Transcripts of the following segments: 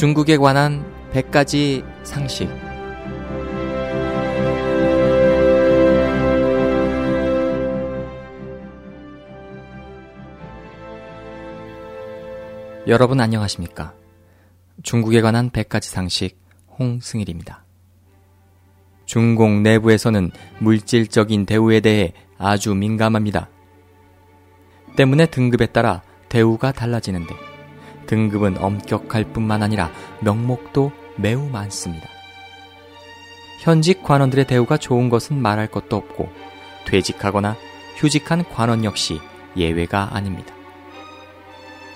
중국에 관한 100가지 상식. 여러분 안녕하십니까? 중국에 관한 100가지 상식 홍승일입니다. 중공 내부에서는 물질적인 대우에 대해 아주 민감합니다. 때문에 등급에 따라 대우가 달라지는데 등급은 엄격할 뿐만 아니라 명목도 매우 많습니다. 현직 관원들의 대우가 좋은 것은 말할 것도 없고 퇴직하거나 휴직한 관원 역시 예외가 아닙니다.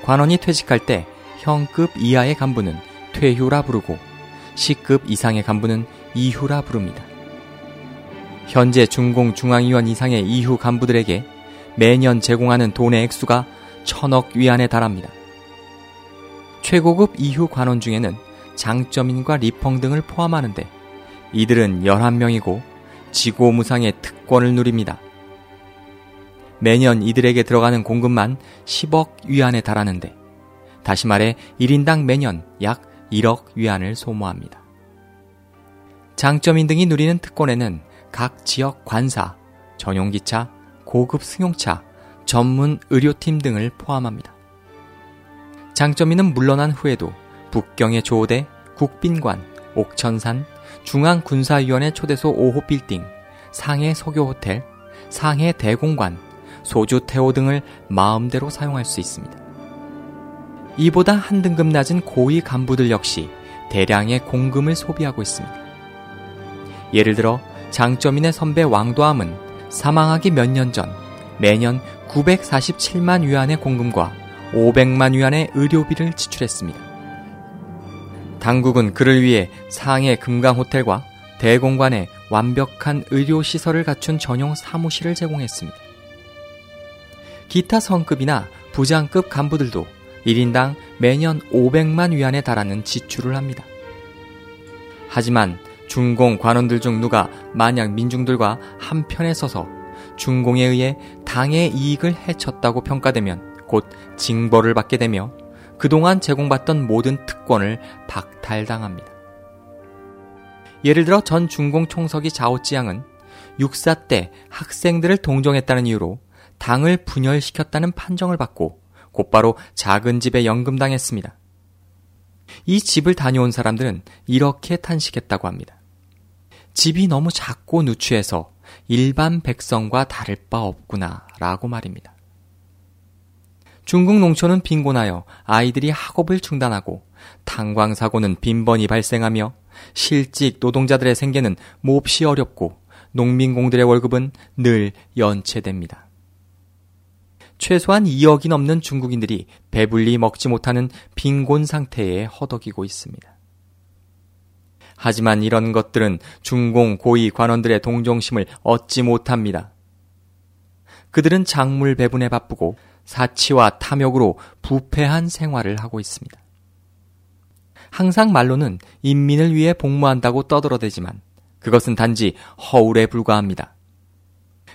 관원이 퇴직할 때 형급 이하의 간부는 퇴휴라 부르고 시급 이상의 간부는 이후라 부릅니다. 현재 중공 중앙위원 이상의 이후 간부들에게 매년 제공하는 돈의 액수가 천억 위안에 달합니다. 최고급 이후 관원 중에는 장점인과 리펑 등을 포함하는데 이들은 11명이고 지고무상의 특권을 누립니다. 매년 이들에게 들어가는 공급만 10억 위안에 달하는데 다시 말해 1인당 매년 약 1억 위안을 소모합니다. 장점인 등이 누리는 특권에는 각 지역 관사, 전용기차, 고급 승용차, 전문 의료팀 등을 포함합니다. 장점인은 물러난 후에도 북경의 조대, 국빈관, 옥천산, 중앙군사위원회 초대소 5호 빌딩, 상해 소교호텔, 상해 대공관, 소주 태호 등을 마음대로 사용할 수 있습니다. 이보다 한 등급 낮은 고위 간부들 역시 대량의 공금을 소비하고 있습니다. 예를 들어 장점인의 선배 왕도암은 사망하기 몇 년 전 매년 947만 위안의 공금과 500만 위안의 의료비를 지출했습니다. 당국은 그를 위해 상해 금강 호텔과 대공관에 완벽한 의료 시설을 갖춘 전용 사무실을 제공했습니다. 기타 성급이나 부장급 간부들도 1인당 매년 500만 위안에 달하는 지출을 합니다. 하지만 중공 관원들 중 누가 만약 민중들과 한편에 서서 중공에 의해 당의 이익을 해쳤다고 평가되면 곧 징벌을 받게 되며 그동안 제공받던 모든 특권을 박탈당합니다. 예를 들어 전 중공 총석이 자오찌양은 육사 때 학생들을 동정했다는 이유로 당을 분열시켰다는 판정을 받고 곧바로 작은 집에 연금당했습니다. 이 집을 다녀온 사람들은 이렇게 탄식했다고 합니다. 집이 너무 작고 누추해서 일반 백성과 다를 바 없구나 라고 말입니다. 중국 농촌은 빈곤하여 아이들이 학업을 중단하고 탄광 사고는 빈번히 발생하며 실직 노동자들의 생계는 몹시 어렵고 농민공들의 월급은 늘 연체됩니다. 최소한 2억이 넘는 중국인들이 배불리 먹지 못하는 빈곤 상태에 허덕이고 있습니다. 하지만 이런 것들은 중공 고위 관원들의 동정심을 얻지 못합니다. 그들은 작물 배분에 바쁘고 사치와 탐욕으로 부패한 생활을 하고 있습니다. 항상 말로는 인민을 위해 복무한다고 떠들어대지만 그것은 단지 허울에 불과합니다.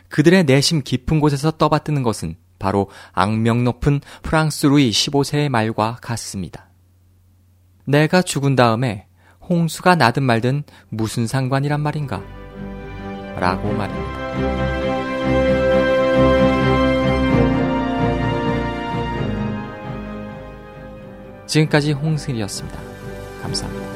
그들의 내심 깊은 곳에서 떠받드는 것은 바로 악명 높은 프랑스 루이 15세의 말과 같습니다. 내가 죽은 다음에 홍수가 나든 말든 무슨 상관이란 말인가? 라고 말입니다. 지금까지 홍승일이었습니다. 감사합니다.